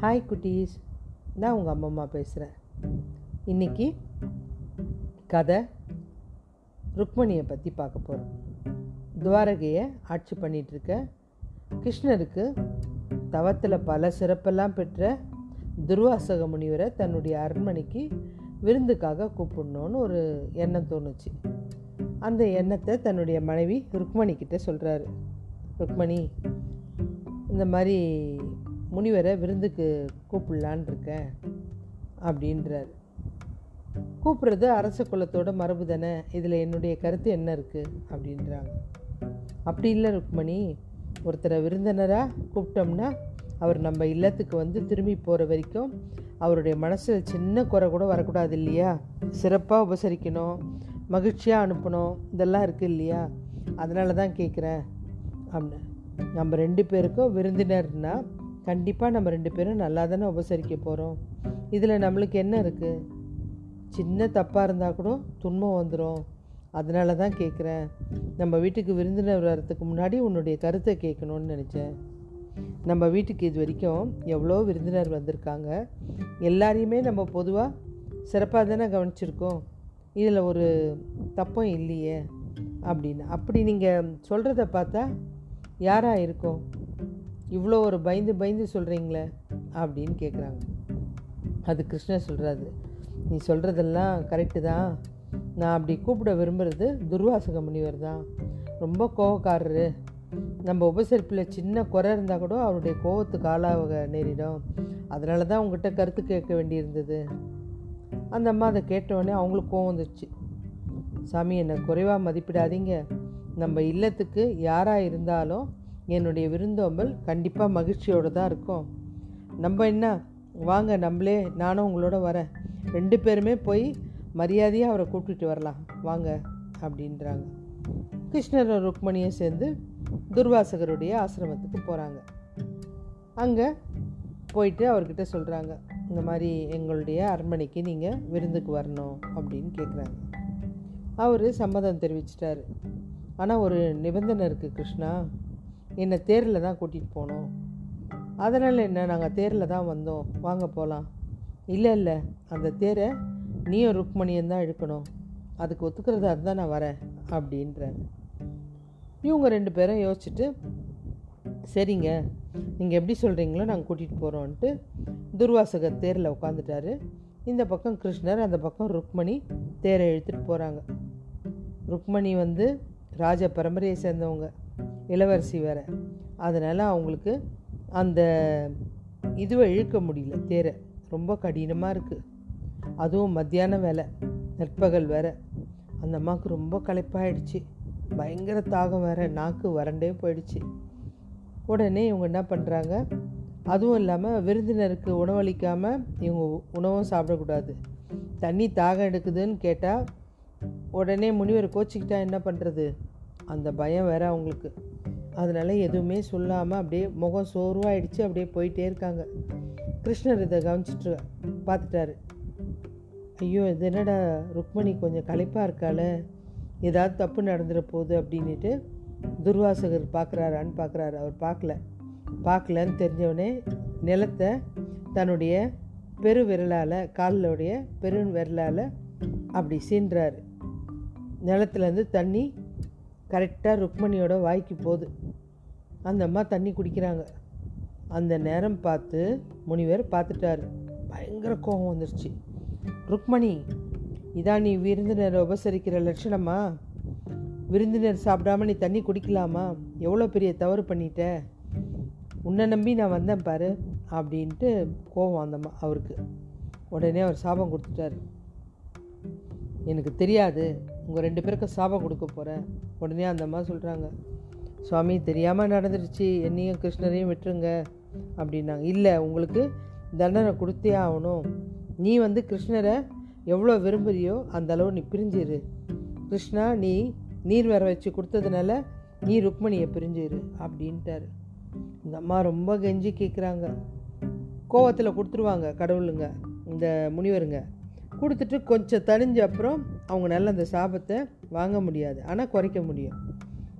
Hi குட்டீஸ். நான் உங்கள் அம்மா பேசுகிறேன் இன்னைக்கு கதை ருக்மணியை பற்றி பார்க்க போகிறோம் துவாரகையை ஆட்சி பண்ணிகிட்ருக்க கிருஷ்ணருக்கு தவத்தில் பல சிறப்பெல்லாம் பெற்ற துர்வாசக முனிவரை தன்னுடைய அரண்மனைக்கு விருந்துக்காக கூப்பிடணுன்னு ஒரு எண்ணம் தோணுச்சு. அந்த எண்ணத்தை தன்னுடைய மனைவி ருக்மணிக்கிட்ட சொல்கிறாரு ருக்மணி இந்த மாதிரி முனிவரை விருந்துக்கு கூப்பிடலான் இருக்கேன் அப்படின்றார். கூப்பிட்றது அரச குலத்தோட மரபு தானே இதில் என்னுடைய கருத்து என்ன இருக்குது அப்படின்றாங்க. அப்படி இல்லை ருக்மணி ஒருத்தரை விருந்தினராக கூப்பிட்டோம்னா அவர் நம்ம இல்லத்துக்கு வந்து திரும்பி போகிற வரைக்கும் அவருடைய மனசில் சின்ன குறை கூட வரக்கூடாது இல்லையா? சிறப்பாக உபசரிக்கணும் மகிழ்ச்சியாக அனுப்பணும் இதெல்லாம் இருக்குது இல்லையா? அதனால தான் கேட்குறேன் அப்படின்னு. நம்ம ரெண்டு பேருக்கும் விருந்தினர்னா கண்டிப்பாக நம்ம ரெண்டு பேரும் நல்லா தானே உபசரிக்க போகிறோம் இதில் நம்மளுக்கு என்ன இருக்குது சின்ன தப்பாக இருந்தால் கூட துன்பம் வந்துடும் அதனால தான் கேட்குறேன் நம்ம வீட்டுக்கு விருந்தினர் வர்றதுக்கு முன்னாடி உன்னுடைய கருத்தை கேட்கணும்னு நினச்சேன். நம்ம வீட்டுக்கு இது வரைக்கும் எவ்வளோ விருந்தினர் வந்திருக்காங்க? எல்லாரையுமே நம்ம பொதுவாக சிறப்பாக தானே கவனிச்சிருக்கோம். இதில் ஒரு தப்பும் இல்லையே அப்படின்னு. அப்படி நீங்கள் சொல்கிறத பார்த்தா யாராக இருக்கும்? இவ்வளோ ஒரு பயந்து பயந்து சொல்கிறீங்களே அப்படின்னு கேட்குறாங்க அது கிருஷ்ணர் சொல்கிறாரு நீ சொல்கிறதெல்லாம் கரெக்டு தான். நான் அப்படி கூப்பிட விரும்புகிறது துர்வாசக முனிவர் தான். ரொம்ப கோவக்காரரு. நம்ம உபசரிப்பில் சின்ன குறை இருந்தால் கூட அவருடைய கோவத்துக்கு ஆளாக நேரிடும். அதனால தான் உங்ககிட்ட கருத்து கேட்க வேண்டியிருந்தது. அந்த அம்மா அதை கேட்டவுடனே அவங்களுக்கு கோவம் வந்துச்சு சாமி என்னை குறைவாக மதிப்பிடாதீங்க. நம்ம இல்லத்துக்கு யாராக இருந்தாலும் என்னுடைய விருந்தோம்பல் கண்டிப்பாக மகிழ்ச்சியோடு தான் இருக்கும். நம்ம என்ன? வாங்க நம்மளே நானும் உங்களோட வரேன். ரெண்டு பேருமே போய் மரியாதையாக அவரை கூப்பிட்டுட்டு வரலாம். வாங்க அப்படின்றாங்க. கிருஷ்ணர் ருக்மணியும் சேர்ந்து துர்வாசகருடைய ஆசிரமத்துக்கு போகிறாங்க அங்கே போயிட்டு அவர்கிட்ட சொல்கிறாங்க இந்த மாதிரி எங்களுடைய அரண்மனைக்கு நீங்கள் விருந்துக்கு வரணும் அப்படின்னு கேட்குறாங்க அவர் சம்மதம் தெரிவிச்சிட்டாரு. ஆனால் ஒரு நிபந்தனை இருக்குது கிருஷ்ணா என்னை தேரில் தான் கூட்டிகிட்டு போனோம். அதனால் என்ன நாங்கள் தேரில் தான் வந்தோம். வாங்க போகலாம் இல்லை இல்லை அந்த தேரை நீயும் ருக்மணியும் தான் இழுக்கணும். அதுக்கு ஒத்துக்கிறதா இருந்தால் நான் வரேன் அப்படின்றாங்க இவங்க ரெண்டு பேரும் யோசிச்சுட்டு சரிங்க நீங்கள் எப்படி சொல்கிறீங்களோ நாங்கள் கூட்டிகிட்டு போகிறோன்ட்டு துர்வாசகர் தேரில் உட்காந்துட்டாரு இந்த பக்கம் கிருஷ்ணர் அந்த பக்கம் ருக்மணி தேரை இழுத்துட்டு போகிறாங்க ருக்மணி வந்து ராஜ பரம்பரையை சேர்ந்தவங்க. இளவரசி வேற. அதனால் அவங்களுக்கு அந்த இதுவை இழுக்க முடியல தேரை. ரொம்ப கடினமாக இருக்குது அதுவும் மத்தியான வேலை நற்பகல் வேற. அந்த அம்மாவுக்கு ரொம்ப களைப்பாயிடுச்சு. பயங்கர தாகம் வேற நாக்கு வறண்டே போயிடுச்சு. உடனே இவங்க என்ன பண்ணுறாங்க அதுவும் இல்லாமல் விருந்தினருக்கு உணவளிக்காமல் இவங்க உணவும் சாப்பிடக்கூடாது. தண்ணி தாகம் எடுக்குதுன்னு கேட்டால் உடனே முனிவர் கோச்சிக்கிட்டா என்ன பண்ணுறது அந்த பயம் வேற அவங்களுக்கு. அதனால் எதுவுமே சொல்லாமல் அப்படியே முகம் சோர்வாயிடுச்சு அப்படியே போயிட்டே இருக்காங்க. கிருஷ்ணர் இதை கவனிச்சிட்டு பார்த்துட்டாரு. ஐயோ இது என்னடா ருக்மணி கொஞ்சம் களைப்பாக இருக்காள? ஏதாவது தப்பு நடந்துட போகுது அப்படின்ட்டு துர்வாசகர் பார்க்குறாரான்னு பார்க்குறாரு. அவர் பார்க்கல. பார்க்கலன்னு தெரிஞ்சவனே நிலத்தை தன்னுடைய பெரு விரலால் காலிலுடைய பெரு விரலால் அப்படி சீன்றாரு நிலத்துலேருந்து தண்ணி கரெக்டாக ருக்மணியோட வாய்க்கு போகுது. அந்த அம்மா தண்ணி குடிக்கிறாங்க. அந்த நேரம் பார்த்து முனிவர் பார்த்துட்டாரு. பயங்கர கோபம் வந்துருச்சு. ருக்மணி இதான் நீ விருந்தினரை உபசரிக்கிற லட்சணமா? விருந்தினர் சாப்பிடாம நீ தண்ணி குடிக்கலாமா? எவ்வளோ பெரிய தவறு பண்ணிட்ட? உன்னை நம்பி நான் வந்தேன் பாரு அப்படின்ட்டு கோபம் அந்தம்மா அவருக்கு. உடனே அவர் சாபம் கொடுத்துட்டாரு. எனக்கு தெரியாது. உங்கள் ரெண்டு பேருக்கும் சாபம் கொடுக்க போகிறேன் உடனே அந்த அம்மா சொல்கிறாங்க சுவாமி தெரியாமல் நடந்துருச்சு. என்னையும் கிருஷ்ணரையும் விட்டுருங்க. அப்படின்னாங்க. இல்லை உங்களுக்கு தண்டனை கொடுத்தே ஆகணும். நீ வந்து கிருஷ்ணரை எவ்வளோ விரும்புகிறியோ அந்த அளவு நீ பிரிஞ்சிரு. கிருஷ்ணா நீ நீர் வர வச்சு கொடுத்ததுனால நீ ருக்மணியை பிரிஞ்சிரு. அப்படின்ட்டாரு. இந்த அம்மா ரொம்ப கெஞ்சி கேட்குறாங்க கோவத்தில் கொடுத்துருவாங்க கடவுளுங்க இந்த முனிவருங்க கொடுத்துட்டு கொஞ்சம் தணிஞ்ச அப்புறம் அவங்களால அந்த சாபத்தை வாங்க முடியாது. ஆனால் குறைக்க முடியும்.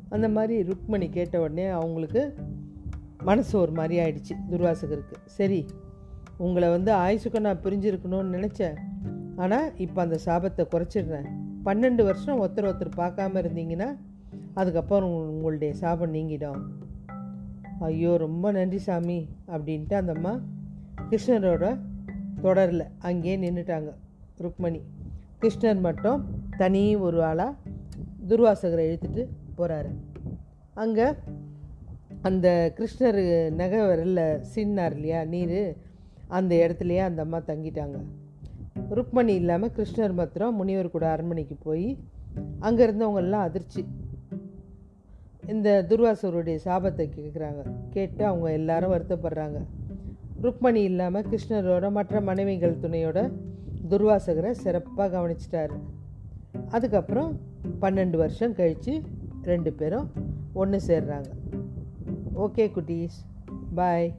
அந்த மாதிரி ருக்மணி கேட்ட உடனே அவங்களுக்கு மனசு ஒரு மாதிரி ஆயிடுச்சு துர்வாசகருக்கு. சரி உங்களை வந்து ஆயுசுக்கு நான் பிரிஞ்சிருக்கணும்னு நினச்சேன். ஆனால் இப்போ அந்த சாபத்தை குறைச்சிடுறேன். பன்னெண்டு வருஷம் ஒருத்தர் ஒருத்தர் பார்க்காம இருந்தீங்கன்னா அதுக்கப்புறம் உங்களுடைய சாபம் நீங்கிடும். ஐயோ ரொம்ப நன்றி சாமி அப்படின்ட்டு அந்த அம்மா கிருஷ்ணரோட தொடரில் அங்கேயே நின்றுட்டாங்க ருக்மணி. கிருஷ்ணர் மட்டும் தனி ஒரு ஆளாக துர்வாசகரை இழுத்துட்டு போகிறாரு அங்கே அந்த கிருஷ்ணர் நகை வரல சின்னார் இல்லையா நீர் அந்த இடத்துலையே அந்த அம்மா தங்கிட்டாங்க. ருக்மணி இல்லாமல் கிருஷ்ணர் மாத்திரம் முனிவர் கூட அரண்மனைக்கு போய் அங்கே இருந்தவங்கெல்லாம் அதிர்ச்சி. இந்த துர்வாசருடைய சாபத்தை கேட்குறாங்க கேட்டு அவங்க எல்லாரும் வருத்தப்படுறாங்க. ருக்மணி இல்லாமல் கிருஷ்ணரோட மற்ற மனைவிகள் துணையோட துர்வாசகரை சிறப்பாக கவனிச்சிட்டாரு. அதுக்கப்புறம் பன்னெண்டு வருஷம் கழித்து ரெண்டு பேரும் ஒன்று சேர்றாங்க. ஓகே குட்டீஸ். பாய்